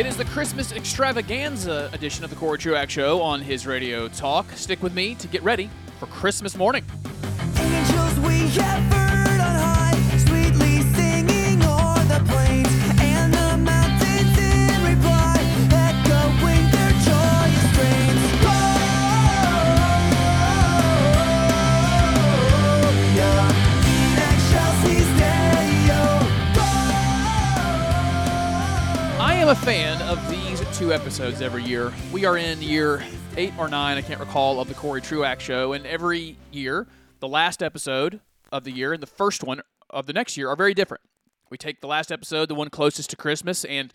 It is the Christmas extravaganza edition of the Corey Truax Show on his radio talk. Stick with me to get ready for Christmas morning. A fan of these two episodes every year. We are in year eight or nine, I can't recall, of the Corey Truax Show, and every year, the last episode of the year and the first one of the next year are very different. We take the last episode, the one closest to Christmas, and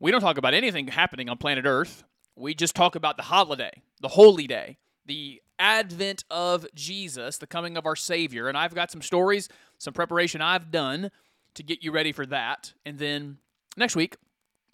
we don't talk about anything happening on planet Earth. We just talk about the holiday, the holy day, the advent of Jesus, the coming of our Savior. And I've got some stories, some preparation I've done to get you ready for that. And then next week,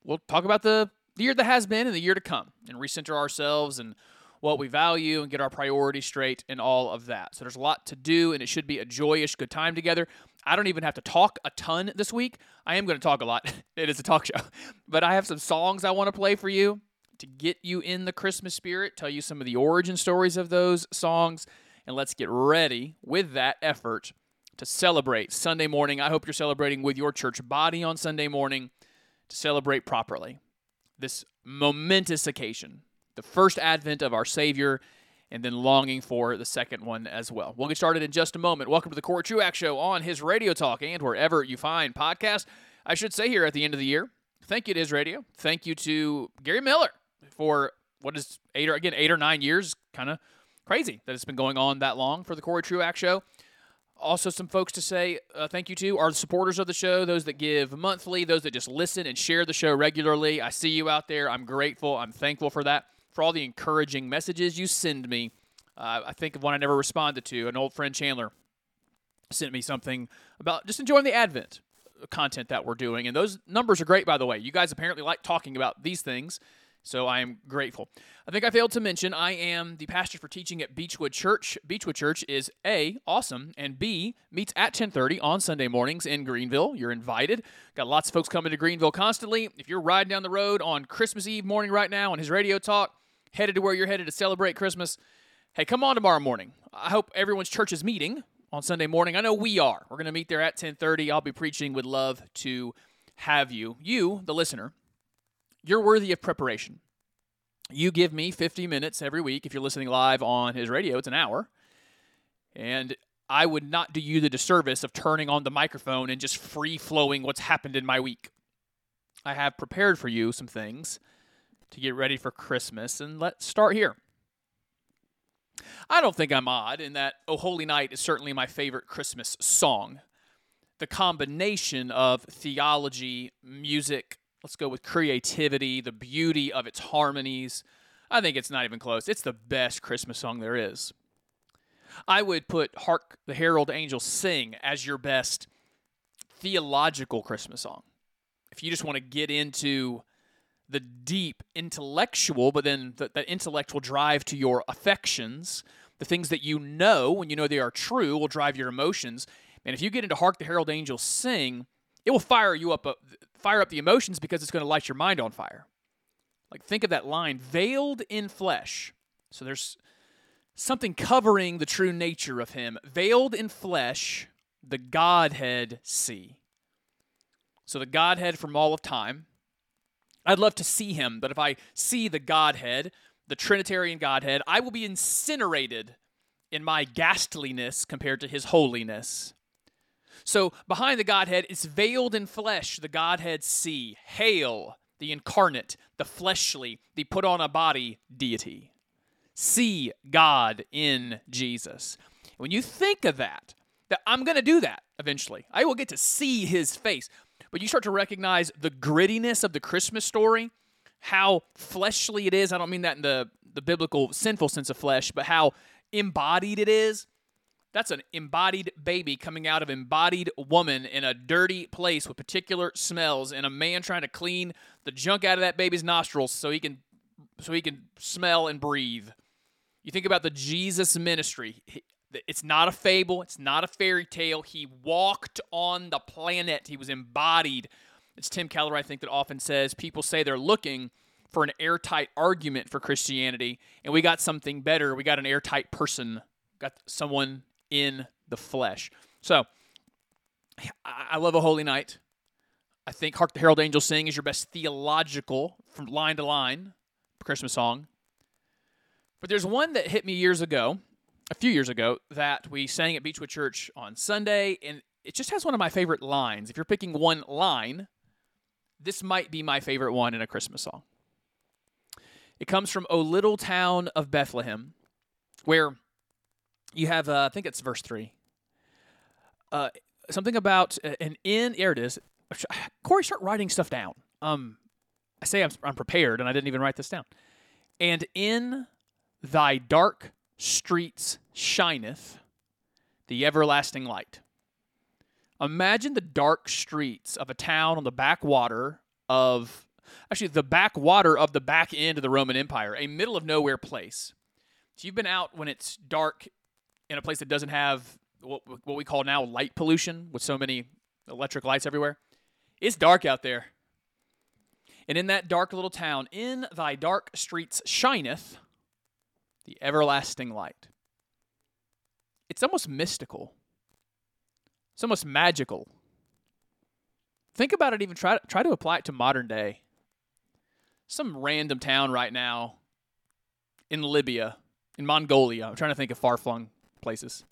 we'll talk about the, the year that has been and the year to come and recenter ourselves and what we value and get our priorities straight and all of that. So there's a lot to do and it should be a joyous, good time together. I don't even have to talk a ton this week. I am going to talk a lot. it is a talk show. But I have some songs I want to play for you to get you in the Christmas spirit, tell you some of the origin stories of those songs, and let's get ready with that effort to celebrate Sunday morning. I hope you're celebrating with your church body on Sunday morning celebrate properly this momentous occasion, the first advent of our Savior, and then longing for the second one as well. We'll get started in just a moment. Welcome to the Corey Truax Show on his Radio Talk and wherever you find podcasts. I should say here at the end of the year, thank you to his radio. Thank you to Gary Miller for what is eight or again eight or nine years. Kind of crazy that it's been going on that long for the Corey Truax Show. Also, some folks to say uh, thank you to are the supporters of the show, those that give monthly, those that just listen and share the show regularly. I see you out there. I'm grateful. I'm thankful for that, for all the encouraging messages you send me. Uh, I think of one I never responded to. An old friend, Chandler, sent me something about just enjoying the Advent content that we're doing. And those numbers are great, by the way. You guys apparently like talking about these things. So I am grateful. I think I failed to mention I am the pastor for teaching at Beechwood Church. Beechwood Church is A, awesome, and B, meets at 1030 on Sunday mornings in Greenville. You're invited. Got lots of folks coming to Greenville constantly. If you're riding down the road on Christmas Eve morning right now on his radio talk, headed to where you're headed to celebrate Christmas, hey, come on tomorrow morning. I hope everyone's church is meeting on Sunday morning. I know we are. We're going to meet there at 1030. I'll be preaching. Would love to have you. You, the listener, you're worthy of preparation. You give me 50 minutes every week. If you're listening live on his radio, it's an hour. And I would not do you the disservice of turning on the microphone and just free flowing what's happened in my week. I have prepared for you some things to get ready for Christmas, and let's start here. I don't think I'm odd in that Oh Holy Night is certainly my favorite Christmas song. The combination of theology, music, let's go with creativity, the beauty of its harmonies. I think it's not even close. It's the best Christmas song there is. I would put Hark the Herald Angels Sing as your best theological Christmas song. If you just want to get into the deep intellectual, but then the, that intellectual drive to your affections, the things that you know when you know they are true will drive your emotions. And if you get into Hark the Herald Angels Sing, it will fire you up, uh, fire up the emotions because it's going to light your mind on fire. Like think of that line, veiled in flesh. So there's something covering the true nature of him. Veiled in flesh, the Godhead see. So the Godhead from all of time. I'd love to see him, but if I see the Godhead, the Trinitarian Godhead, I will be incinerated in my ghastliness compared to his holiness. So behind the Godhead, it's veiled in flesh, the Godhead see. Hail, the incarnate, the fleshly, the put on a body deity. See God in Jesus. When you think of that, that I'm going to do that eventually, I will get to see his face. But you start to recognize the grittiness of the Christmas story, how fleshly it is. I don't mean that in the, the biblical sinful sense of flesh, but how embodied it is. That's an embodied baby coming out of embodied woman in a dirty place with particular smells, and a man trying to clean the junk out of that baby's nostrils so he can so he can smell and breathe. You think about the Jesus ministry. It's not a fable, it's not a fairy tale. He walked on the planet, he was embodied. It's Tim Keller, I think, that often says people say they're looking for an airtight argument for Christianity, and we got something better. We got an airtight person, got someone in the flesh. So I love O Holy Night. I think Hark the Herald Angels Sing is your best theological, from line to line, Christmas song. But there's one that hit me years ago, a few years ago, that we sang at Beechwood Church on Sunday, and it just has one of my favorite lines. If you're picking one line, this might be my favorite one in a Christmas song. It comes from O Little Town of Bethlehem, where you have, uh, I think it's verse 3. Uh, something about uh, an in, Here it is. Corey, start writing stuff down. Um, I say I'm, I'm prepared, and I didn't even write this down. And in thy dark streets shineth the everlasting light. Imagine the dark streets of a town on the backwater of, actually, the backwater of the back end of the Roman Empire, a middle of nowhere place. So you've been out when it's dark in a place that doesn't have what, what we call now light pollution with so many electric lights everywhere. It's dark out there. And in that dark little town, in thy dark streets shineth the everlasting light. It's almost mystical. It's almost magical. Think about it, even try, try to apply it to modern day. Some random town right now in Libya, in Mongolia. I'm trying to think of far flung places.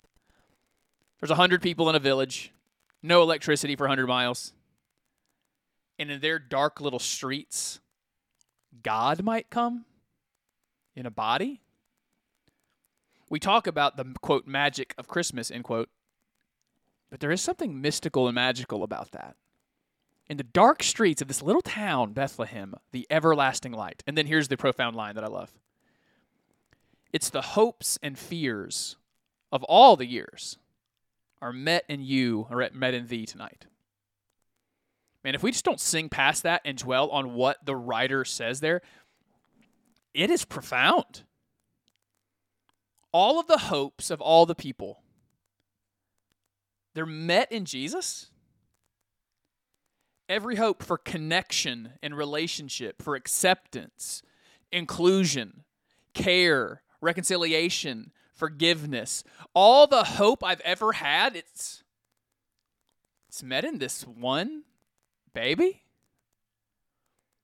There's 100 people in a village, no electricity for 100 miles. And in their dark little streets, God might come in a body. We talk about the quote magic of Christmas, end quote. But there is something mystical and magical about that. In the dark streets of this little town, Bethlehem, the everlasting light. And then here's the profound line that I love it's the hopes and fears of all the years are met in you or met in thee tonight. Man, if we just don't sing past that and dwell on what the writer says there, it is profound. All of the hopes of all the people, they're met in Jesus. Every hope for connection and relationship, for acceptance, inclusion, care, reconciliation, forgiveness, all the hope I've ever had, it's it's met in this one baby.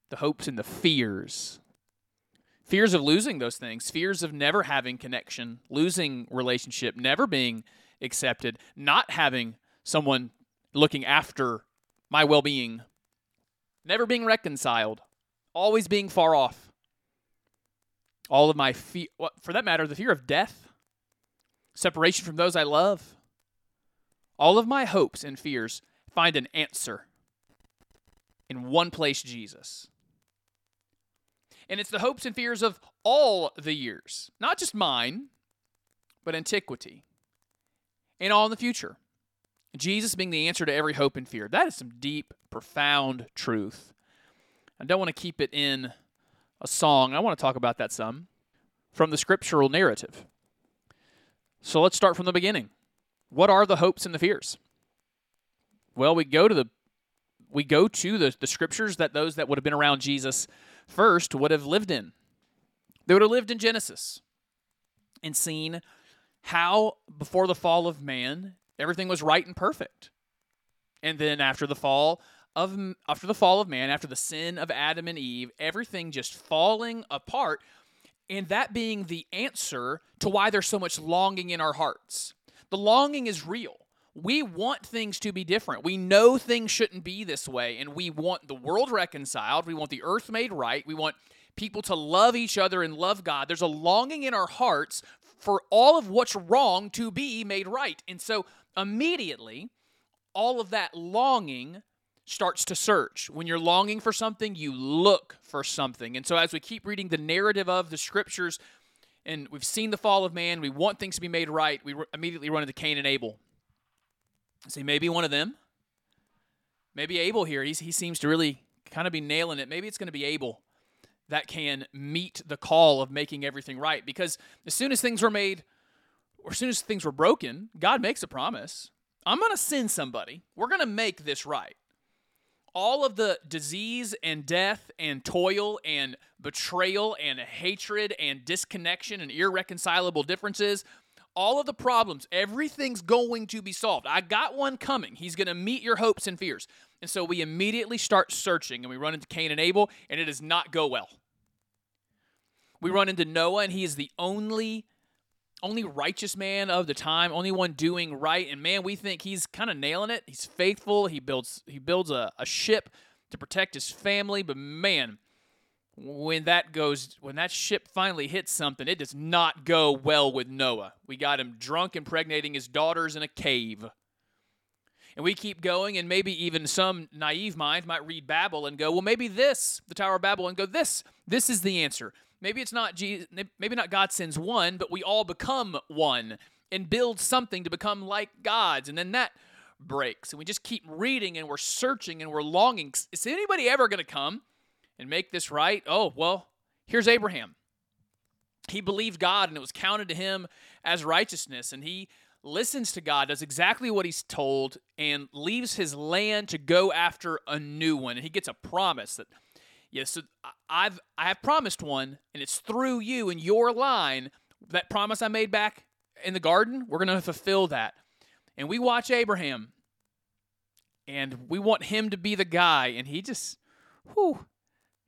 The hopes and the fears. Fears of losing those things, fears of never having connection, losing relationship, never being accepted, not having someone looking after my well being, never being reconciled, always being far off. All of my fear, for that matter, the fear of death, separation from those I love, all of my hopes and fears find an answer in one place Jesus. And it's the hopes and fears of all the years, not just mine, but antiquity and all in the future. Jesus being the answer to every hope and fear. That is some deep, profound truth. I don't want to keep it in a song. I want to talk about that some from the scriptural narrative. So let's start from the beginning. What are the hopes and the fears? Well, we go to the we go to the, the scriptures that those that would have been around Jesus first would have lived in. They would have lived in Genesis and seen how before the fall of man everything was right and perfect. And then after the fall of after the fall of man, after the sin of Adam and Eve, everything just falling apart and that being the answer to why there's so much longing in our hearts. The longing is real. We want things to be different. We know things shouldn't be this way, and we want the world reconciled. We want the earth made right. We want people to love each other and love God. There's a longing in our hearts for all of what's wrong to be made right. And so immediately, all of that longing starts to search. When you're longing for something, you look for something. And so as we keep reading the narrative of the scriptures, and we've seen the fall of man, we want things to be made right, we immediately run into Cain and Abel. See, maybe one of them. Maybe Abel here. He's, he seems to really kind of be nailing it. Maybe it's going to be Abel that can meet the call of making everything right. Because as soon as things were made, or as soon as things were broken, God makes a promise. I'm going to send somebody. We're going to make this right. All of the disease and death and toil and betrayal and hatred and disconnection and irreconcilable differences, all of the problems, everything's going to be solved. I got one coming. He's going to meet your hopes and fears. And so we immediately start searching and we run into Cain and Abel, and it does not go well. We run into Noah, and he is the only only righteous man of the time, only one doing right. And man, we think he's kind of nailing it. He's faithful. He builds he builds a, a ship to protect his family. But man, when that goes when that ship finally hits something, it does not go well with Noah. We got him drunk impregnating his daughters in a cave. And we keep going, and maybe even some naive mind might read Babel and go, well, maybe this, the Tower of Babel, and go, this, this is the answer. Maybe it's not Jesus, maybe not God sends one, but we all become one and build something to become like gods. And then that breaks. And we just keep reading and we're searching and we're longing. Is anybody ever going to come and make this right? Oh, well, here's Abraham. He believed God and it was counted to him as righteousness. And he listens to God, does exactly what he's told, and leaves his land to go after a new one. And he gets a promise that Yes, so I've I have promised one, and it's through you and your line. That promise I made back in the garden, we're gonna fulfill that. And we watch Abraham, and we want him to be the guy, and he just, whew.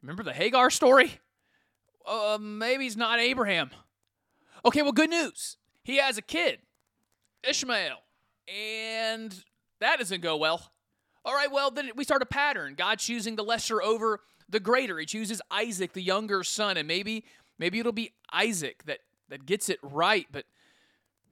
Remember the Hagar story? Uh, maybe he's not Abraham. Okay, well, good news. He has a kid, Ishmael, and that doesn't go well. All right, well, then we start a pattern. God choosing the lesser over the greater. He chooses Isaac, the younger son, and maybe maybe it'll be Isaac that that gets it right. But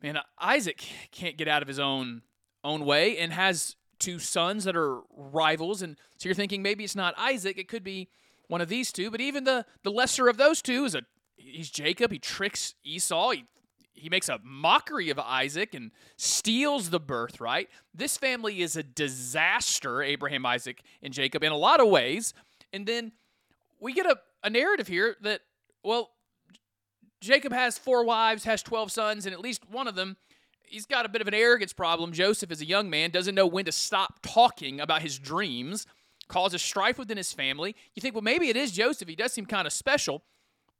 man, Isaac can't get out of his own own way and has two sons that are rivals. And so you're thinking maybe it's not Isaac, it could be one of these two. But even the the lesser of those two is a he's Jacob. He tricks Esau. He he makes a mockery of Isaac and steals the birthright. This family is a disaster, Abraham, Isaac, and Jacob, in a lot of ways. And then we get a, a narrative here that, well, Jacob has four wives, has 12 sons, and at least one of them, he's got a bit of an arrogance problem. Joseph is a young man, doesn't know when to stop talking about his dreams, causes strife within his family. You think, well, maybe it is Joseph. He does seem kind of special.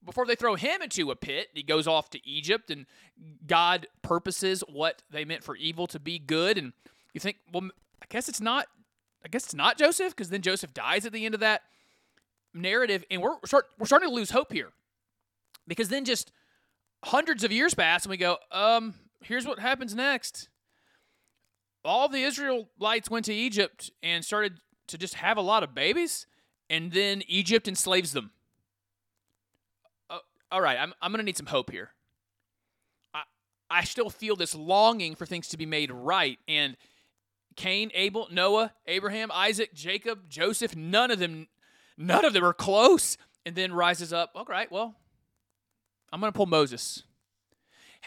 Before they throw him into a pit, he goes off to Egypt, and God purposes what they meant for evil to be good. And you think, well, I guess it's not. I guess it's not Joseph because then Joseph dies at the end of that narrative, and we're start, we're starting to lose hope here, because then just hundreds of years pass, and we go, um, here's what happens next. All the Israelites went to Egypt and started to just have a lot of babies, and then Egypt enslaves them. Uh, all right, I'm, I'm to need some hope here. I, I still feel this longing for things to be made right. And Cain, Abel, Noah, Abraham, Isaac, Jacob, Joseph, none of them None of them are close. And then rises up, all right, well, I'm going to pull Moses.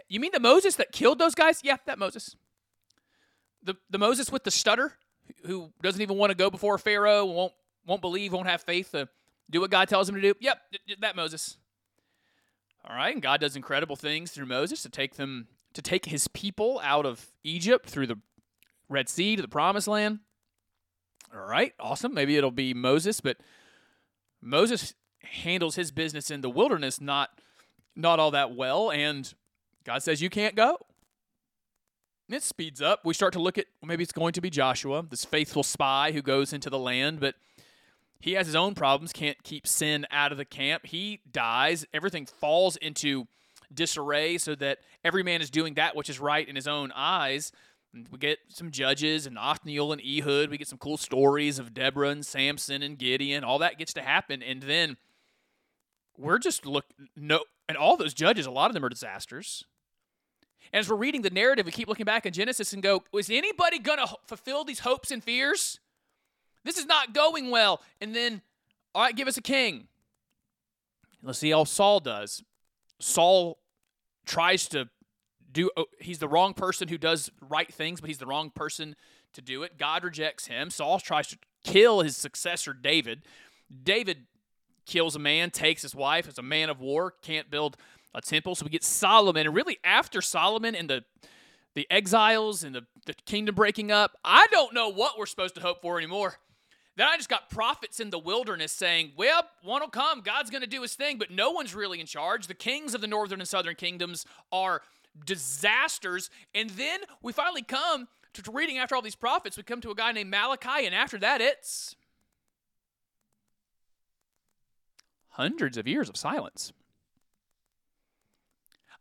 You mean the Moses that killed those guys? Yeah, that Moses. The, the Moses with the stutter, who doesn't even want to go before Pharaoh, won't, won't believe, won't have faith to do what God tells him to do? Yep, that Moses. All right, and God does incredible things through Moses to take them to take his people out of Egypt through the Red Sea to the promised land. All right, awesome. Maybe it'll be Moses, but Moses handles his business in the wilderness not not all that well, and God says you can't go. And it speeds up. We start to look at well, maybe it's going to be Joshua, this faithful spy who goes into the land, but he has his own problems, can't keep sin out of the camp. He dies. Everything falls into disarray so that every man is doing that which is right in his own eyes. We get some judges and Othniel and Ehud. We get some cool stories of Deborah and Samson and Gideon. All that gets to happen, and then we're just look no, and all those judges. A lot of them are disasters. And as we're reading the narrative, we keep looking back in Genesis and go, is anybody gonna fulfill these hopes and fears? This is not going well." And then, all right, give us a king. Let's see how Saul does. Saul tries to do oh, he's the wrong person who does right things, but he's the wrong person to do it. God rejects him. Saul tries to kill his successor David. David kills a man, takes his wife as a man of war, can't build a temple. So we get Solomon, and really after Solomon and the the exiles and the, the kingdom breaking up, I don't know what we're supposed to hope for anymore. Then I just got prophets in the wilderness saying, well, one will come. God's going to do his thing, but no one's really in charge. The kings of the northern and southern kingdoms are disasters. And then we finally come to reading after all these prophets. We come to a guy named Malachi, and after that, it's hundreds of years of silence.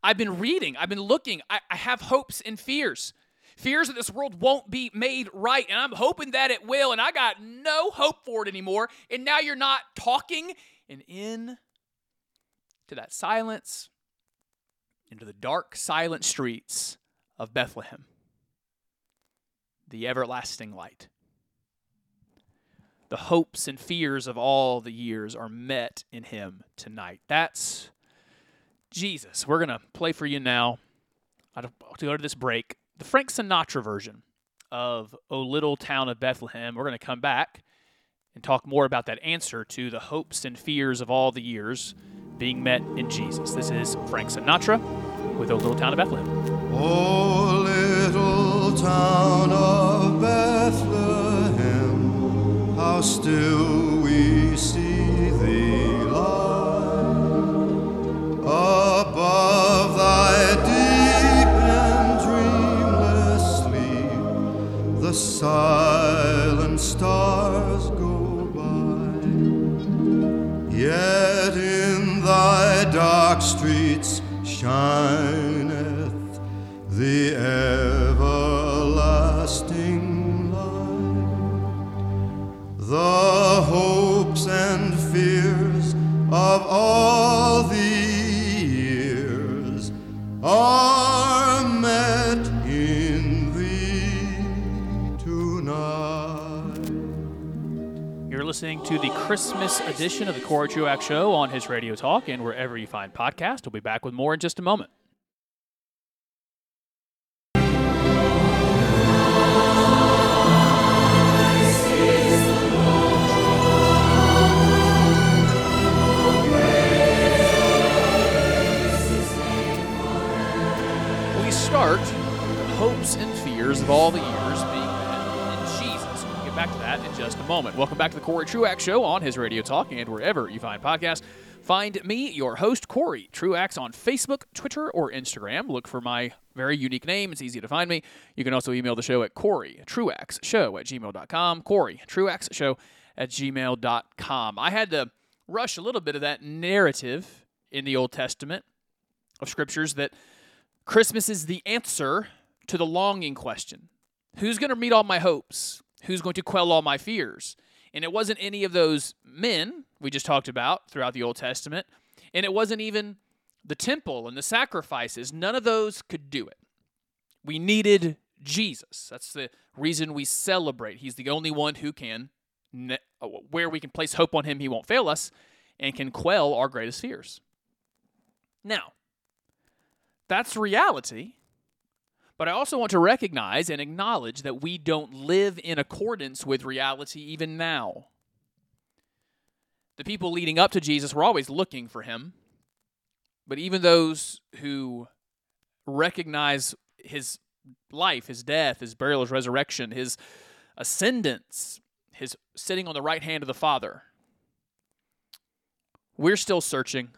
I've been reading, I've been looking, I, I have hopes and fears. Fears that this world won't be made right, and I'm hoping that it will, and I got no hope for it anymore. And now you're not talking, and in to that silence, into the dark, silent streets of Bethlehem, the everlasting light. The hopes and fears of all the years are met in him tonight. That's Jesus. We're going to play for you now I to go to this break the Frank Sinatra version of O Little Town of Bethlehem. We're going to come back and talk more about that answer to the hopes and fears of all the years being met in Jesus. This is Frank Sinatra with O Little Town of Bethlehem. O little town of Bethlehem, how still we see thee lie above thy deep and dreamless sleep. The silent stars go by. Yet dark streets shineth the everlasting light. The hopes and fears of all the years are listening to the Christmas edition of the Corey Truax Show on his Radio Talk and wherever you find podcasts. We'll be back with more in just a moment. Moment. Welcome back to the Corey Truax Show on his Radio Talk and wherever you find podcasts. Find me, your host, Corey Truax, on Facebook, Twitter, or Instagram. Look for my very unique name. It's easy to find me. You can also email the show at Corey Truax Show at gmail.com. Corey Truax Show at gmail.com. I had to rush a little bit of that narrative in the Old Testament of scriptures that Christmas is the answer to the longing question Who's going to meet all my hopes? Who's going to quell all my fears? And it wasn't any of those men we just talked about throughout the Old Testament. And it wasn't even the temple and the sacrifices. None of those could do it. We needed Jesus. That's the reason we celebrate. He's the only one who can, uh, where we can place hope on him, he won't fail us and can quell our greatest fears. Now, that's reality. But I also want to recognize and acknowledge that we don't live in accordance with reality even now. The people leading up to Jesus were always looking for him. But even those who recognize his life, his death, his burial, his resurrection, his ascendance, his sitting on the right hand of the Father, we're still searching.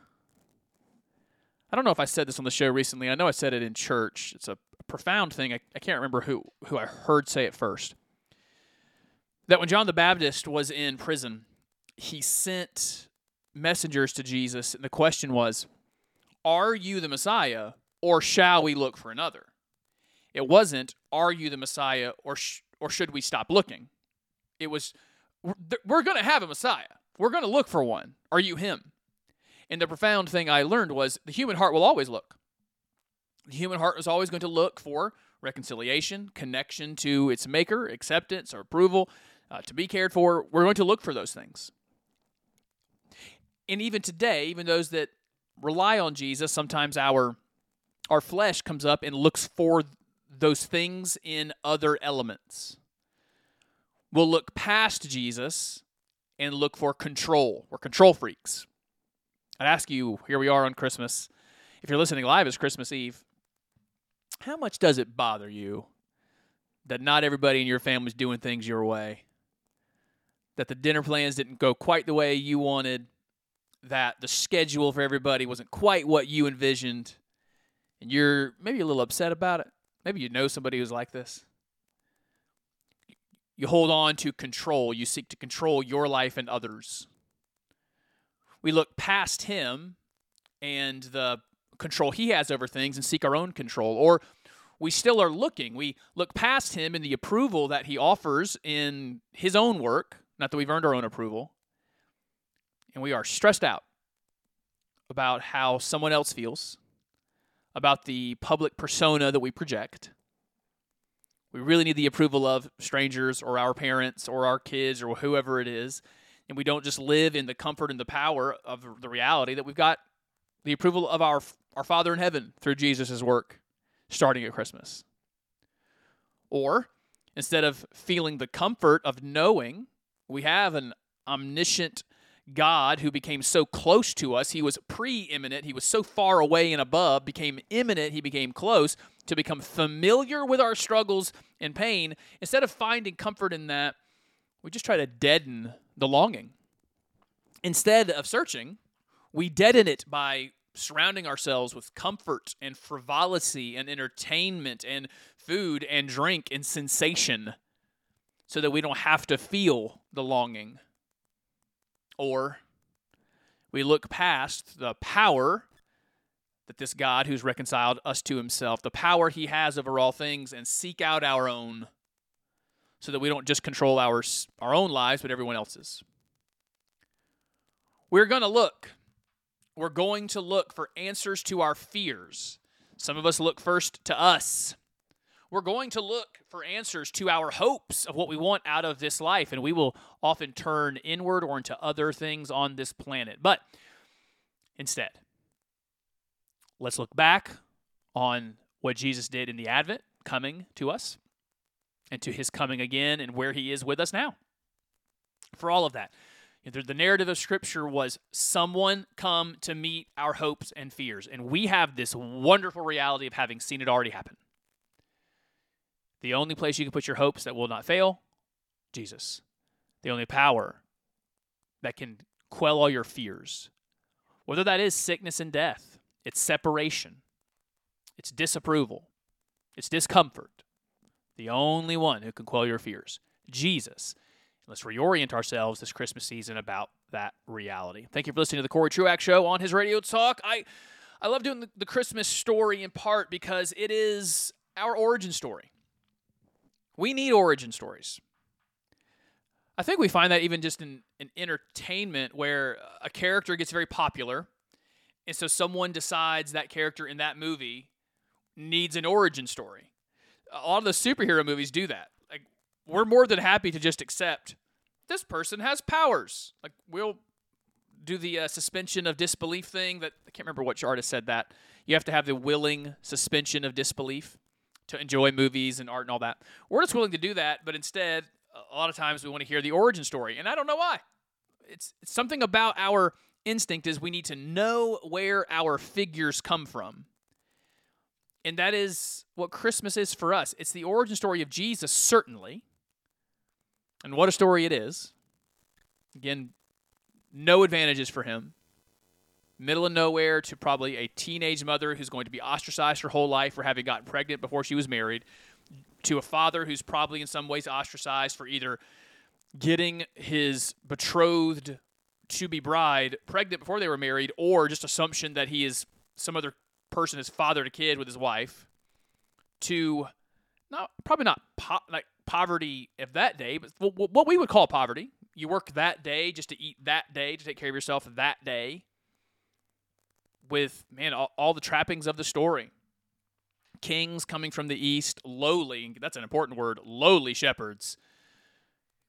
I don't know if I said this on the show recently. I know I said it in church. It's a profound thing. I, I can't remember who, who I heard say it first. That when John the Baptist was in prison, he sent messengers to Jesus, and the question was, Are you the Messiah, or shall we look for another? It wasn't, Are you the Messiah, or, sh- or should we stop looking? It was, We're, going to have a Messiah. We're going to look for one. Are you him? And the profound thing I learned was the human heart will always look. The human heart is always going to look for reconciliation, connection to its maker, acceptance or approval, uh, to be cared for. We're going to look for those things. And even today, even those that rely on Jesus, sometimes our our flesh comes up and looks for those things in other elements. We'll look past Jesus and look for control. We're control freaks. I'd ask you, here we are on Christmas. If you're listening live, it's Christmas Eve. How much does it bother you that not everybody in your family is doing things your way? that the dinner plans didn't go quite the way you wanted, that the schedule for everybody wasn't quite what you envisioned, and you're maybe a little upset about it. Maybe you know somebody who's like this. You hold on to control. You seek to control your life and others. We look past him and the control he has over things and seek our own control. Or we still are looking. We look past him and the approval that he offers in his own work, not that we've earned our own approval, and we are stressed out about how someone else feels, about the public persona that we project. We really need the approval of strangers or our parents or our kids or whoever it is. And we don't just live in the comfort and the power of the reality that we've got the approval of our, our Father in heaven through Jesus' work starting at Christmas. Or instead of feeling the comfort of knowing we have an omniscient God who became so close to us, he was preeminent, he was so far away and above, became imminent, he became close, to become familiar with our struggles and pain. Instead of finding comfort in that, we just try to deaden the longing. Instead of searching, we deaden it by surrounding ourselves with comfort and frivolity and entertainment and food and drink and sensation so that we don't have to feel the longing. Or we look past the power that this God who's reconciled us to himself, the power he has over all things, and seek out our own so that we don't just control our, our own lives, but everyone else's. We're going to look. We're going to look for answers to our fears. Some of us look first to us. We're going to look for answers to our hopes of what we want out of this life, and we will often turn inward or into other things on this planet. But instead, let's look back on what Jesus did in the Advent, coming to us, and to his coming again, and where he is with us now. For all of that, the narrative of Scripture was someone come to meet our hopes and fears, and we have this wonderful reality of having seen it already happen. The only place you can put your hopes that will not fail, Jesus. The only power that can quell all your fears, whether that is sickness and death, it's separation, it's disapproval, it's discomfort. The only one who can quell your fears, Jesus. Let's reorient ourselves this Christmas season about that reality. Thank you for listening to the Corey Truax Show on his radio talk. I, I love doing the, the Christmas story in part because it is our origin story. We need origin stories. I think we find that even just in, in entertainment, where a character gets very popular, and so someone decides that character in that movie needs an origin story. A lot of the superhero movies do that. We're more than happy to just accept this person has powers. Like, we'll do the uh, suspension of disbelief thing that I can't remember which artist said that. You have to have the willing suspension of disbelief to enjoy movies and art and all that. We're just willing to do that, but instead, a lot of times we want to hear the origin story, and I don't know why. It's, it's something about our instinct is we need to know where our figures come from. And that is what Christmas is for us. It's the origin story of Jesus, certainly. And what a story it is. Again, no advantages for him middle of nowhere to probably a teenage mother who's going to be ostracized her whole life for having gotten pregnant before she was married, to a father who's probably in some ways ostracized for either getting his betrothed to be bride pregnant before they were married or just assumption that he is some other person has fathered a kid with his wife to not probably not po- like poverty of that day but what we would call poverty. You work that day just to eat that day to take care of yourself that day with man all, all, the trappings of the story. Kings coming from the east lowly that's an important word lowly shepherds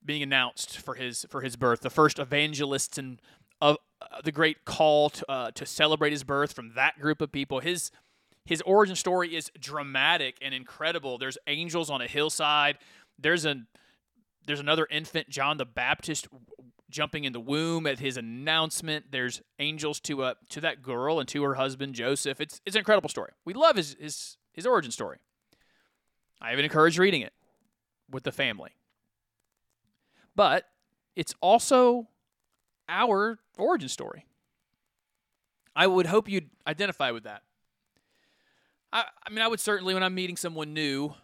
being announced for his for his birth. The first evangelists and of uh, the great call to, uh, to celebrate his birth from that group of people. His his origin story is dramatic and incredible. There's angels on a hillside there's a there's another infant john the baptist jumping in the womb at his announcement. There's angels to uh, to that girl and to her husband Joseph. It's it's an incredible story. We love his his his origin story. I even encourage reading it with the family. But it's also our origin story. I would hope you'd identify with that. I, I mean, I would certainly, when I'm meeting someone new,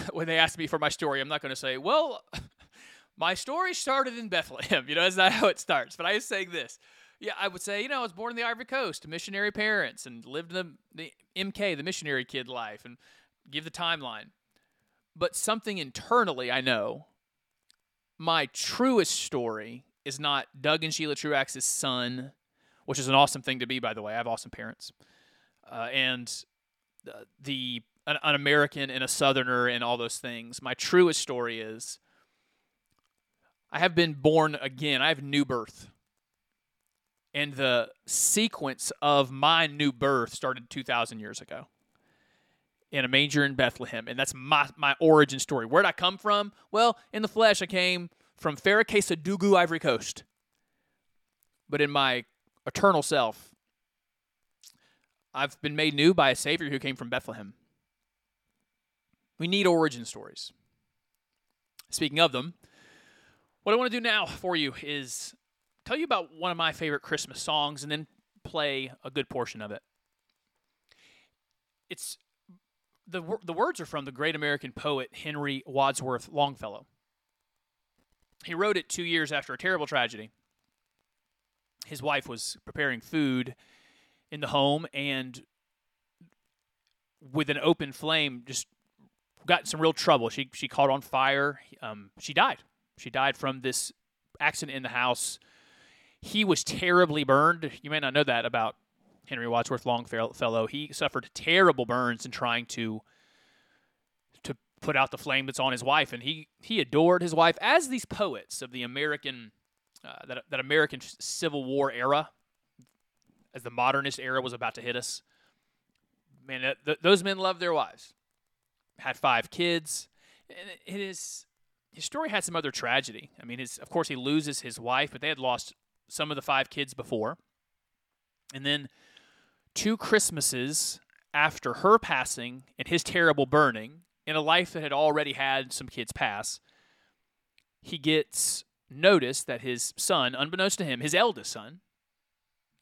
when they ask me for my story, I'm not going to say, well, my story started in Bethlehem. You know, that's not how it starts. But I was saying this. Yeah, I would say, you know, I was born in the Ivory Coast missionary parents and lived the, the MK, the missionary kid life, and give the timeline. But something internally, I know, my truest story is not Doug and Sheila Truax's son, which is an awesome thing to be, by the way. I have awesome parents. Uh, and uh, the an, an American and a Southerner and all those things. My truest story is I have been born again. I have new birth. And the sequence of my new birth started 2,000 years ago in a manger in Bethlehem. And that's my, my origin story. Where'd I come from? Well, in the flesh, I came from Ferkessédougou, Ivory Coast. But in my eternal self, I've been made new by a Savior who came from Bethlehem. We need origin stories. Speaking of them, what I want to do now for you is tell you about one of my favorite Christmas songs and then play a good portion of it. It's the the words are from the great American poet Henry Wadsworth Longfellow. He wrote it 2 years after a terrible tragedy. His wife was preparing food in the home and with an open flame just got some real trouble. She she caught on fire. Um, she died. She died from this accident in the house. He was terribly burned. You may not know that about Henry Wadsworth Longfellow. He suffered terrible burns in trying to to put out the flame that's on his wife, and he he adored his wife, as these poets of the American uh, that that American Civil War era, as the modernist era was about to hit us. Man, th- those men loved their wives had five kids. It is his story had some other tragedy. I mean, his of course he loses his wife, but they had lost some of the five kids before. And then two Christmases after her passing and his terrible burning in a life that had already had some kids pass, he gets notice that his son, unbeknownst to him, his eldest son,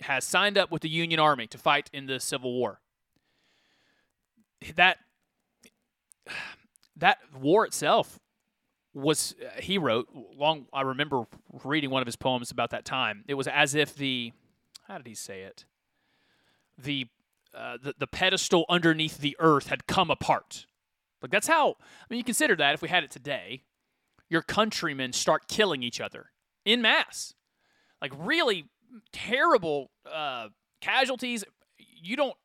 has signed up with the Union Army to fight in the Civil War. That that war itself was he wrote long I remember reading one of his poems about that time. It was as if the how did he say it? The uh, the, the pedestal underneath the earth had come apart. Like that's how I mean you consider that if we had it today, your countrymen start killing each other in mass. Like really terrible uh, casualties. You don't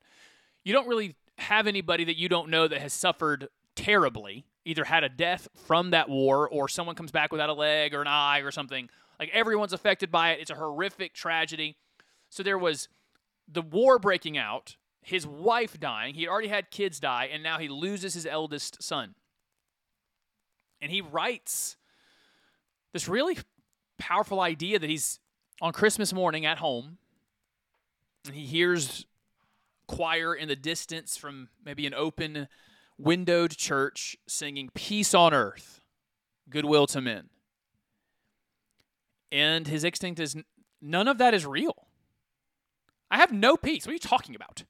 you don't really have anybody that you don't know that has suffered terribly, either had a death from that war or someone comes back without a leg or an eye or something. Like everyone's affected by it. It's a horrific tragedy. So there was the war breaking out, his wife dying. He had already had kids die, and now he loses his eldest son. And he writes this really powerful idea that he's on Christmas morning at home, and he hears choir in the distance from maybe an open windowed church singing Peace on Earth, Goodwill to Men. And his instinct is none of that is real. I have no peace. What are you talking about?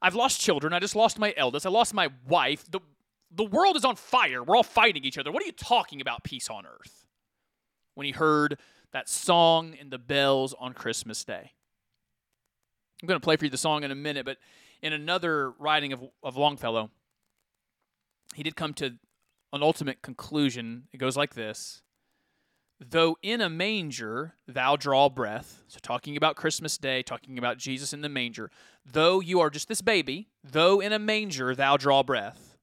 I've lost children. I just lost my eldest. I lost my wife. The, the world is on fire. We're all fighting each other. What are you talking about, peace on earth? When he heard that song in the bells on Christmas Day. I'm going to play for you the song in a minute, but in another writing of, of Longfellow, he did come to an ultimate conclusion. It goes like this Though in a manger thou draw breath, so talking about Christmas Day, talking about Jesus in the manger, though you are just this baby, though in a manger thou draw breath,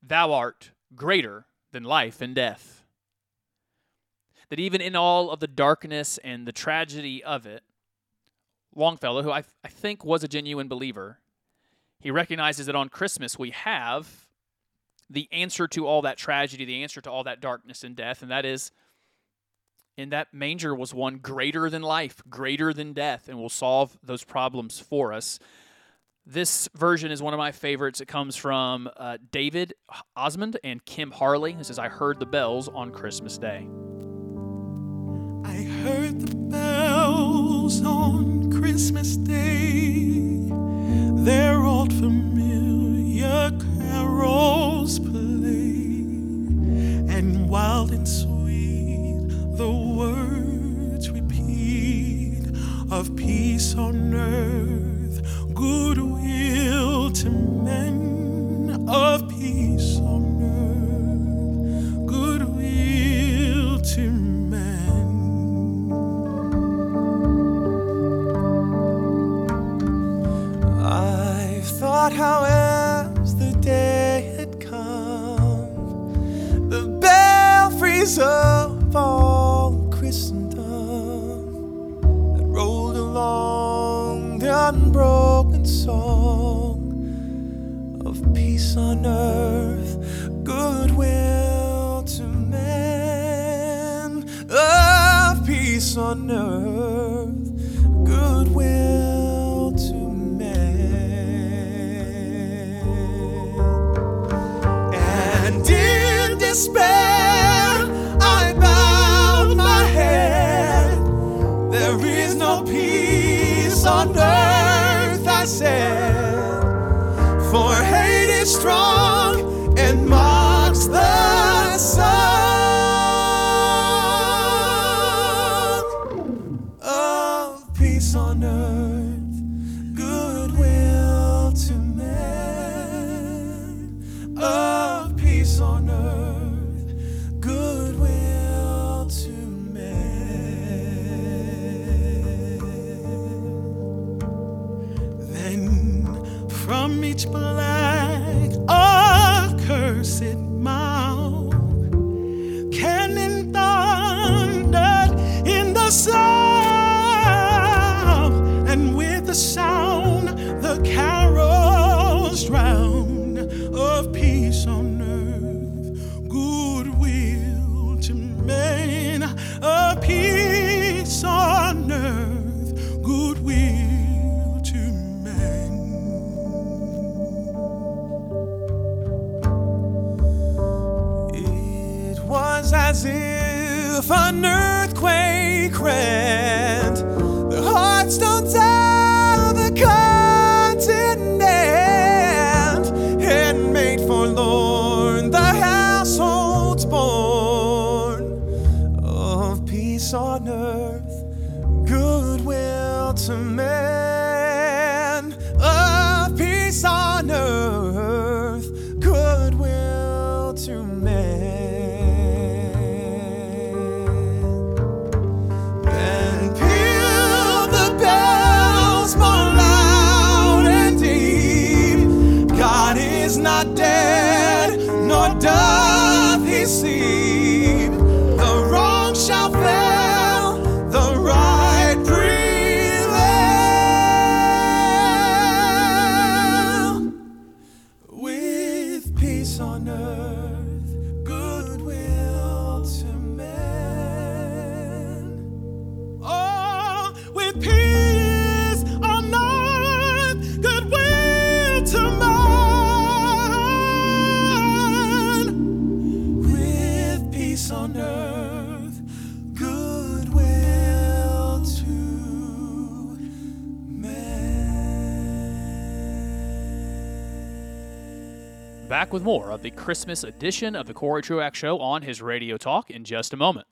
thou art greater than life and death. That even in all of the darkness and the tragedy of it, Longfellow, who I, I think was a genuine believer, he recognizes that on Christmas we have the answer to all that tragedy, the answer to all that darkness and death, and that is in that manger was one greater than life, greater than death, and will solve those problems for us. This version is one of my favorites. It comes from uh, David Osmond and Kim Harley. This is I Heard the Bells on Christmas Day. I heard the bells on Christmas Day, their old familiar carols play, and wild and sweet the words repeat of peace on earth, goodwill to men, of Thought how as the day had come, the belfries of all Christendom had rolled along the unbroken song of peace on earth, goodwill to men, of peace on earth, despair, I bowed my head. There is no peace on earth, I said. For hate is strong to peal the bells more loud and deep. God is not dead, nor doth Back with more of the Christmas edition of the Corey Truax Show on his Radio Talk in just a moment.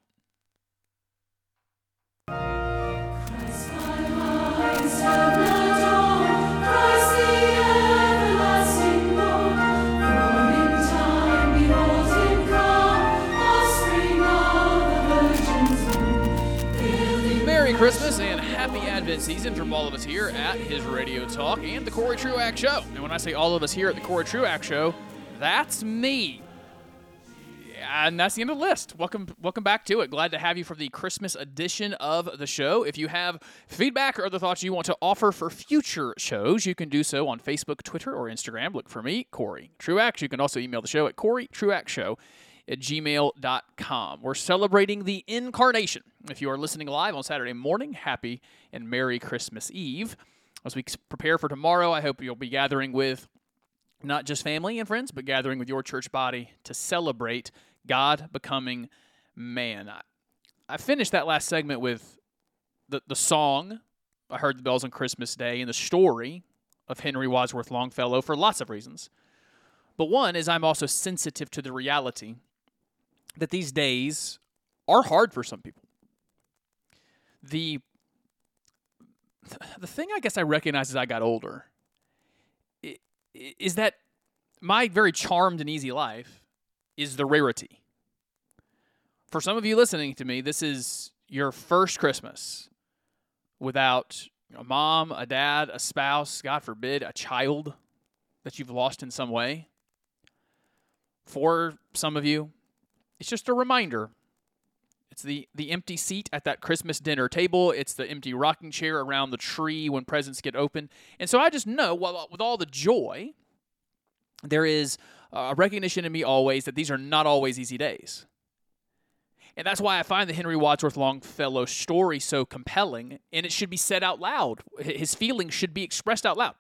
Christmas and happy Advent season from all of us here at his Radio Talk and the Corey Truax Show. And when I say all of us here at the Corey Truax Show, that's me. And that's the end of the list. Welcome, welcome back to it. Glad to have you for the Christmas edition of the show. If you have feedback or other thoughts you want to offer for future shows, you can do so on Facebook, Twitter, or Instagram. Look for me, Corey Truax. You can also email the show at Corey Truax Show at gmail.com. We're celebrating the incarnation. If you are listening live on Saturday morning, happy and Merry Christmas Eve. As we prepare for tomorrow, I hope you'll be gathering with not just family and friends, but gathering with your church body to celebrate God becoming man. I, I finished that last segment with the, the song, I Heard the Bells on Christmas Day, and the story of Henry Wadsworth Longfellow for lots of reasons. But one is I'm also sensitive to the reality that these days are hard for some people. The the thing I guess I recognize as I got older is that my very charmed and easy life is the rarity. For some of you listening to me, this is your first Christmas without a mom, a dad, a spouse, God forbid, a child that you've lost in some way. For some of you, it's just a reminder. It's the, the empty seat at that Christmas dinner table. It's the empty rocking chair around the tree when presents get opened. And so I just know, with all the joy, there is a recognition in me always that these are not always easy days. And that's why I find the Henry Wadsworth Longfellow story so compelling, and it should be said out loud. His feelings should be expressed out loud.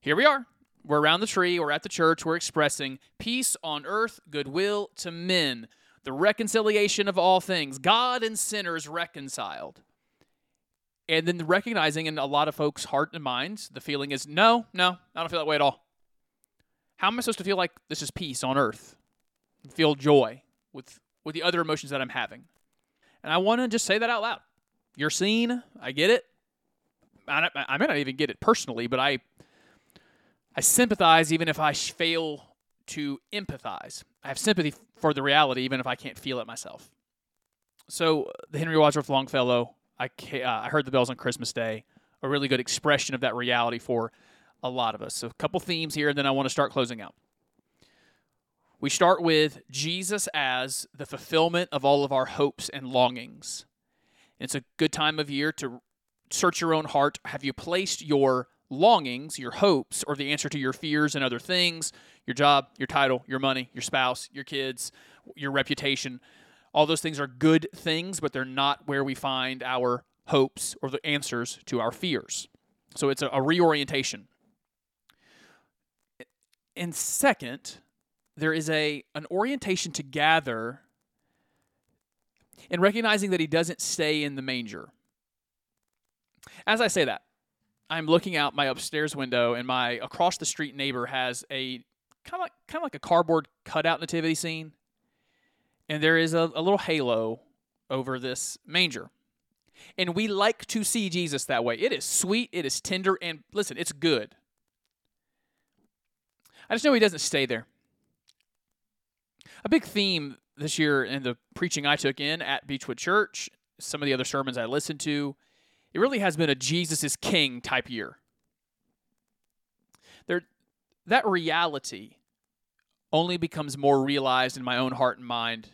Here we are. We're around the tree, we're at the church, we're expressing peace on earth, goodwill to men, the reconciliation of all things, God and sinners reconciled. And then recognizing in a lot of folks' heart and minds, the feeling is no, no, I don't feel that way at all. How am I supposed to feel like this is peace on earth? Feel joy with with the other emotions that I'm having. And I want to just say that out loud. You're seen. I get it. I, I may not even get it personally, but I I sympathize even if I fail to empathize. I have sympathy for the reality even if I can't feel it myself. So the Henry Wadsworth Longfellow, I uh, I heard the bells on Christmas Day, a really good expression of that reality for a lot of us. So a couple themes here, and then I want to start closing out. We start with Jesus as the fulfillment of all of our hopes and longings. It's a good time of year to search your own heart. Have you placed your longings, your hopes, or the answer to your fears and other things, your job, your title, your money, your spouse, your kids, your reputation? All those things are good things, but they're not where we find our hopes or the answers to our fears. So it's a, a reorientation. And second, there is a an orientation to gather in recognizing that he doesn't stay in the manger. As I say that, I'm looking out my upstairs window and my across the street neighbor has a kind of like kind of like a cardboard cutout nativity scene. And there is a, a little halo over this manger. And we like to see Jesus that way. It is sweet, it is tender, and listen, it's good. I just know he doesn't stay there. A big theme this year in the preaching I took in at Beechwood Church, some of the other sermons I listened to, it really has been a Jesus is King type year. There, that reality only becomes more realized in my own heart and mind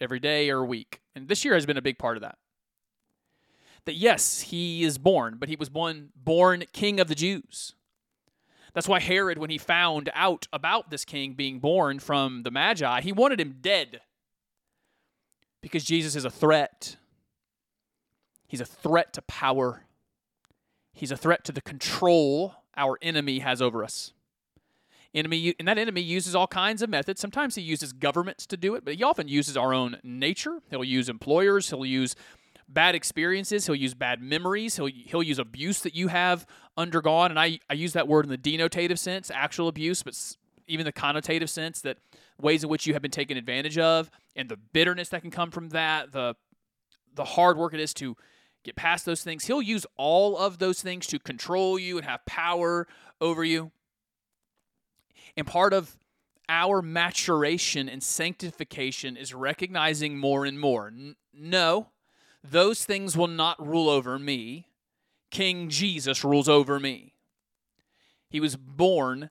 every day or week. And this year has been a big part of that. That yes, he is born, but he was born born king of the Jews. That's why Herod, when he found out about this king being born from the Magi, he wanted him dead. Because Jesus is a threat. He's a threat to power. He's a threat to the control our enemy has over us. Enemy, and that enemy uses all kinds of methods. Sometimes he uses governments to do it, but he often uses our own nature. He'll use employers. He'll use bad experiences. He'll use bad memories. He'll he'll use abuse that you have undergone, and I I use that word in the denotative sense, actual abuse, but even the connotative sense that ways in which you have been taken advantage of, and the bitterness that can come from that, the the hard work it is to get past those things. He'll use all of those things to control you and have power over you. And part of our maturation and sanctification is recognizing more and more. N- no, those things will not rule over me. King Jesus rules over me. He was born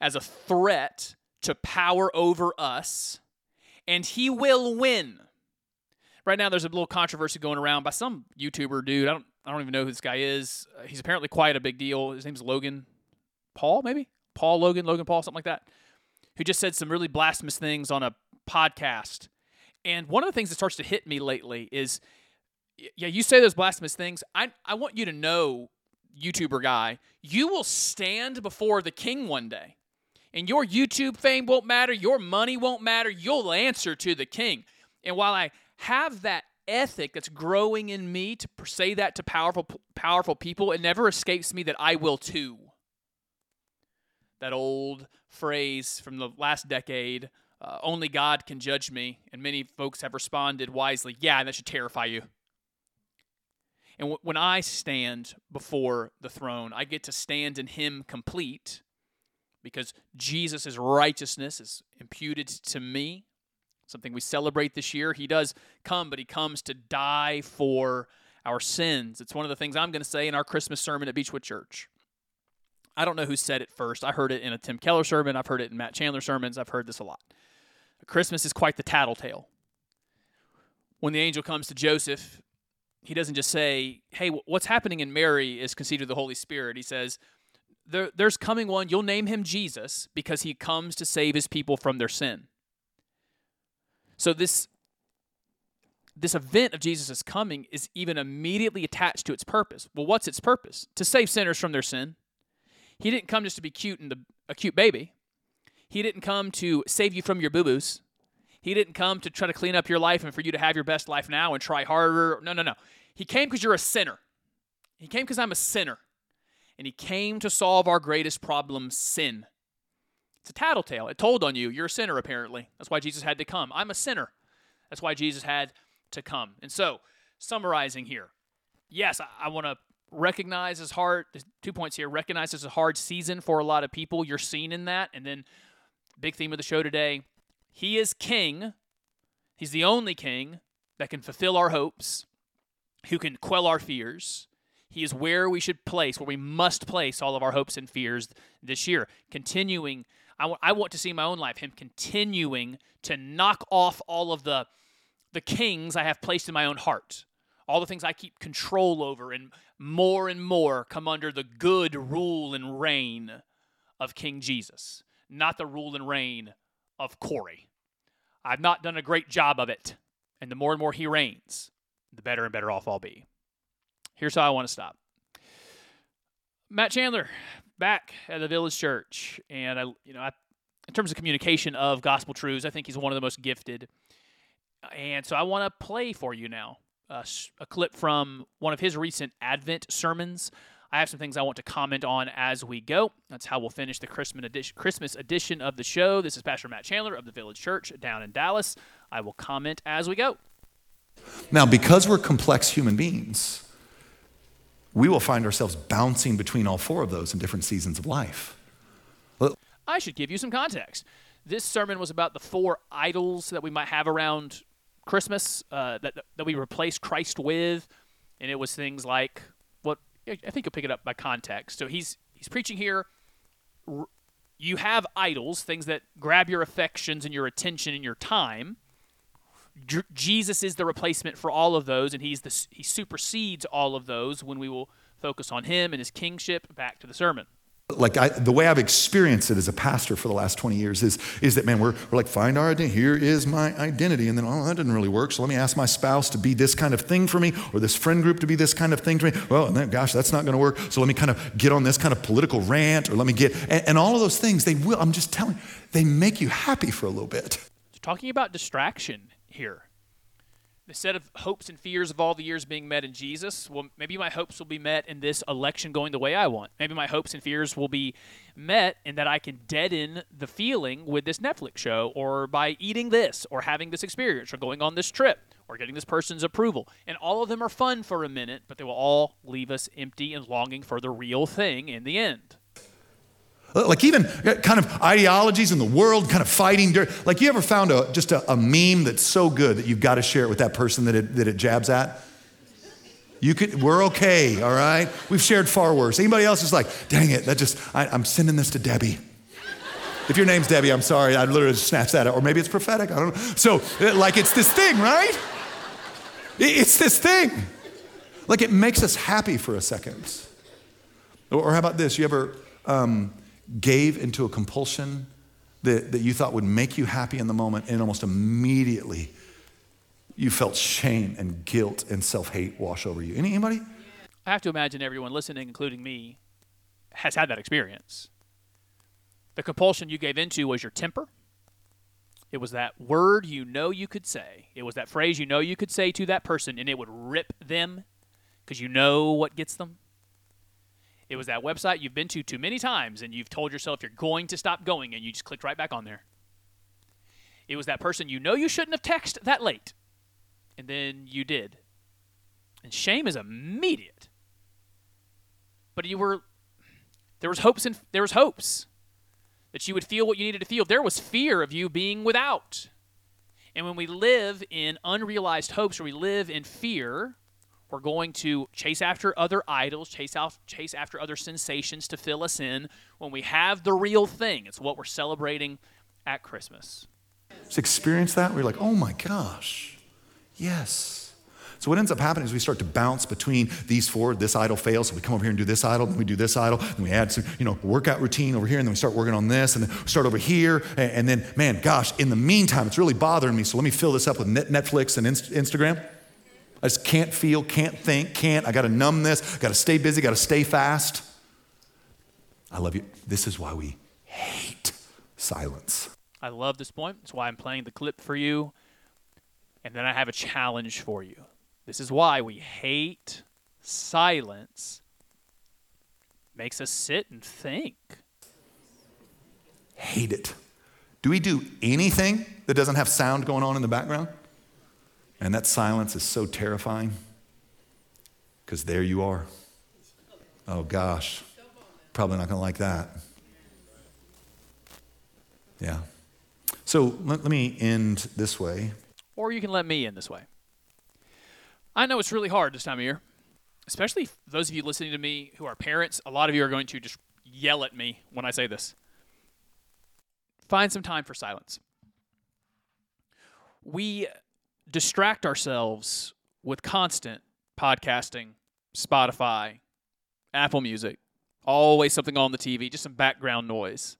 as a threat to power over us, and he will win. Right now, there's a little controversy going around by some YouTuber dude. I don't, I don't even know who this guy is. Uh, he's apparently quite a big deal. His name's Logan Paul, maybe Paul Logan, Logan Paul, something like that. Who just said some really blasphemous things on a podcast. And one of the things that starts to hit me lately is, yeah, you say those blasphemous things. I, I want you to know, YouTuber guy, you will stand before the king one day. And your YouTube fame won't matter. Your money won't matter. You'll answer to the king. And while I have that ethic that's growing in me to say that to powerful, powerful people, it never escapes me that I will too. That old phrase from the last decade uh, only God can judge me. And many folks have responded wisely, yeah, that should terrify you. And w- when I stand before the throne, I get to stand in Him complete because Jesus' righteousness is imputed to me. Something we celebrate this year. He does come, but He comes to die for our sins. It's one of the things I'm going to say in our Christmas sermon at Beechwood Church. I don't know who said it first. I heard it in a Tim Keller sermon. I've heard it in Matt Chandler sermons. I've heard this a lot. Christmas is quite the tattletale. When the angel comes to Joseph, he doesn't just say, Hey, what's happening in Mary is conceived of the Holy Spirit. He says, there, There's coming one, you'll name him Jesus because he comes to save his people from their sin. So, this, this event of Jesus' coming is even immediately attached to its purpose. Well, what's its purpose? To save sinners from their sin. He didn't come just to be cute and the, a cute baby. He didn't come to save you from your boo boos. He didn't come to try to clean up your life and for you to have your best life now and try harder. No, no, no. He came because you're a sinner. He came because I'm a sinner. And he came to solve our greatest problem sin. It's a tattletale. It told on you. You're a sinner, apparently. That's why Jesus had to come. I'm a sinner. That's why Jesus had to come. And so, summarizing here, yes, I, I want to recognize as hard, two points here, recognize as a hard season for a lot of people. You're seen in that. And then, big theme of the show today, he is king. He's the only king that can fulfill our hopes, who can quell our fears. He is where we should place, where we must place all of our hopes and fears this year. Continuing, I want to see in my own life him continuing to knock off all of the the kings I have placed in my own heart. All the things I keep control over, and more and more come under the good rule and reign of King Jesus, not the rule and reign of Corey. I've not done a great job of it. And the more and more he reigns, the better and better off I'll be. Here's how I want to stop. Matt Chandler, back at the Village Church, and I, you know, I, in terms of communication of gospel truths, I think he's one of the most gifted. And so I want to play for you now uh, a clip from one of his recent Advent sermons. I have some things I want to comment on as we go. That's how we'll finish the Christmas edition, Christmas edition of the show. This is Pastor Matt Chandler of the Village Church down in Dallas. I will comment as we go. Now, because we're complex human beings, we will find ourselves bouncing between all four of those in different seasons of life. I should give you some context. This sermon was about the four idols that we might have around Christmas uh, that that we replace Christ with, and it was things like what I think you'll pick it up by context. So he's he's preaching here. You have idols, things that grab your affections and your attention and your time. J- Jesus is the replacement for all of those, and he's the he supersedes all of those when we will focus on him and his kingship. Back to the sermon. Like I, the way I've experienced it as a pastor for the last 20 years is, is that, man, we're, we're like, find our identity. Here is my identity. And then, oh, that didn't really work. So let me ask my spouse to be this kind of thing for me or this friend group to be this kind of thing for me. Well, and then, gosh, that's not going to work. So let me kind of get on this kind of political rant or let me get, and, and all of those things, they will, I'm just telling you, they make you happy for a little bit. talking about distraction here. The set of hopes and fears of all the years being met in Jesus. Well, maybe my hopes will be met in this election going the way I want. Maybe my hopes and fears will be met in that I can deaden the feeling with this Netflix show, or by eating this, or having this experience, or going on this trip, or getting this person's approval. And all of them are fun for a minute, but they will all leave us empty and longing for the real thing in the end. Like even uh, kind of ideologies in the world, kind of fighting. Like you ever found a, just a, a meme that's so good that you've got to share it with that person that it, that it jabs at? You could, we're okay, all right? We've shared far worse. Anybody else is like, dang it, that just, I, I'm sending this to Debbie. If your name's Debbie, I'm sorry, I literally just snatched that out. Or maybe it's prophetic, I don't know. So, uh, like, it's this thing, right? It's this thing. Like, it makes us happy for a second. Or, or how about this? You ever um, gave into a compulsion that, that you thought would make you happy in the moment, and almost immediately you felt shame and guilt and self hate wash over you? Anybody? I have to imagine everyone listening, including me, has had that experience. The compulsion you gave into was your temper. It was that word you know you could say. It was that phrase you know you could say to that person, and it would rip them because you know what gets them. It was that website you've been to too many times, and you've told yourself you're going to stop going, and you just clicked right back on there. It was that person you know you shouldn't have texted that late, and then you did. And shame is immediate. But you were there was hopes and there was hopes that you would feel what you needed to feel. There was fear of you being without. And when we live in unrealized hopes or we live in fear, we're going to chase after other idols, chase out chase after other sensations to fill us in when we have the real thing. It's what we're celebrating at Christmas. Just experience that you're like, oh my gosh, yes. So what ends up happening is we start to bounce between these four. This idol fails, so we come over here and do this idol, then we do this idol, then we add some, you know, workout routine over here, and then we start working on this, and then we start over here, and then, man, gosh, in the meantime, it's really bothering me. So let me fill this up with Netflix and Instagram. I just can't feel, can't think, can't. I got to numb this. Got to stay busy. Got to stay fast. I love you. This is why we hate silence. I love this point. That's why I'm playing the clip for you. And then I have a challenge for you. This is why we hate silence. Makes us sit and think. Hate it. Do we do anything that doesn't have sound going on in the background? And that silence is so terrifying because there you are. Oh gosh, probably not going to like that. Yeah. So let, let me end this way. Or you can let me end this way. I know it's really hard this time of year, especially those of you listening to me who are parents. A lot of you are going to just yell at me when I say this. Find some time for silence. We distract ourselves with constant podcasting, Spotify, Apple Music, always something on the TV, just some background noise.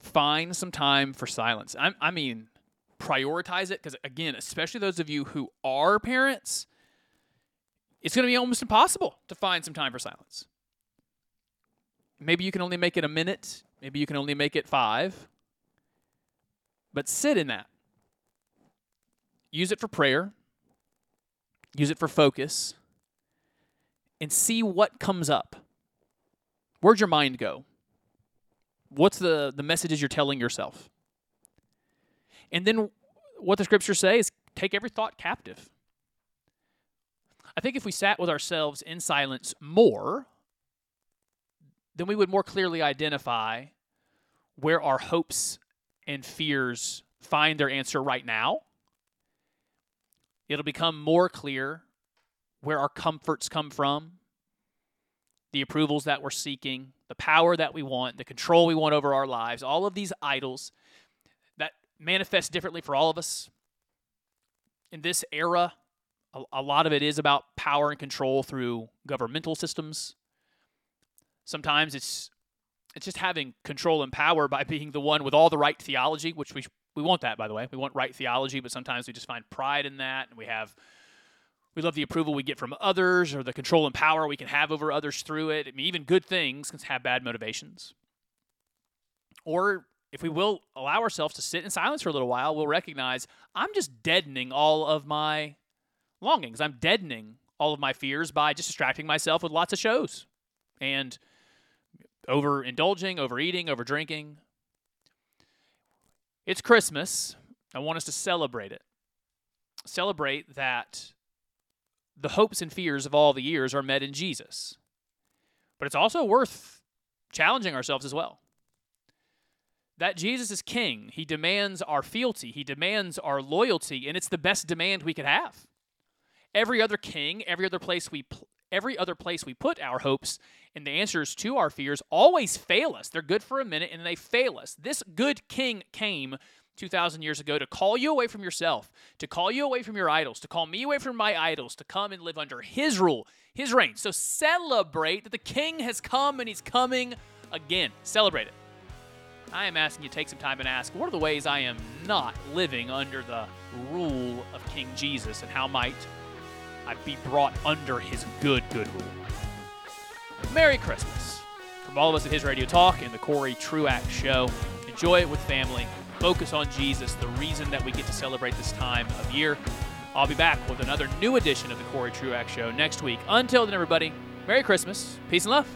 Find some time for silence. I, I mean, prioritize it because, again, especially those of you who are parents, it's going to be almost impossible to find some time for silence. Maybe you can only make it a minute, maybe you can only make it five, but sit in that. Use it for prayer, use it for focus, and see what comes up. Where'd your mind go? What's the, the messages you're telling yourself? And then what the scriptures say is take every thought captive. I think if we sat with ourselves in silence more, then we would more clearly identify where our hopes and fears find their answer right now. It'll become more clear where our comforts come from, the approvals that we're seeking, the power that we want, the control we want over our lives, all of these idols that manifest differently for all of us. In this era, a, lot of it is about power and control through governmental systems. Sometimes it's it's just having control and power by being the one with all the right theology, which we we want that by the way. We want right theology, but sometimes we just find pride in that and we have we love the approval we get from others or the control and power we can have over others through it. I mean, even good things can have bad motivations. Or if we will allow ourselves to sit in silence for a little while, we'll recognize I'm just deadening all of my longings. I'm deadening all of my fears by just distracting myself with lots of shows and overindulging, overeating, overdrinking. It's Christmas. I want us to celebrate it. Celebrate that the hopes and fears of all the years are met in Jesus. But it's also worth challenging ourselves as well. That Jesus is king. He demands our fealty, he demands our loyalty, and it's the best demand we could have. Every other king, every other place we every other place we put our hopes and the answers to our fears always fail us. They're good for a minute and they fail us. This good king came 2,000 years ago to call you away from yourself, to call you away from your idols, to call me away from my idols, to come and live under his rule, his reign. So celebrate that the king has come and he's coming again. Celebrate it. I am asking you to take some time and ask, what are the ways I am not living under the rule of King Jesus, and how might be brought under his good, good rule? Merry Christmas. From all of us at His Radio Talk and the Corey Truax Show, enjoy it with family. Focus on Jesus, the reason that we get to celebrate this time of year. I'll be back with another new edition of the Corey Truax Show next week. Until then, everybody, Merry Christmas, peace and love.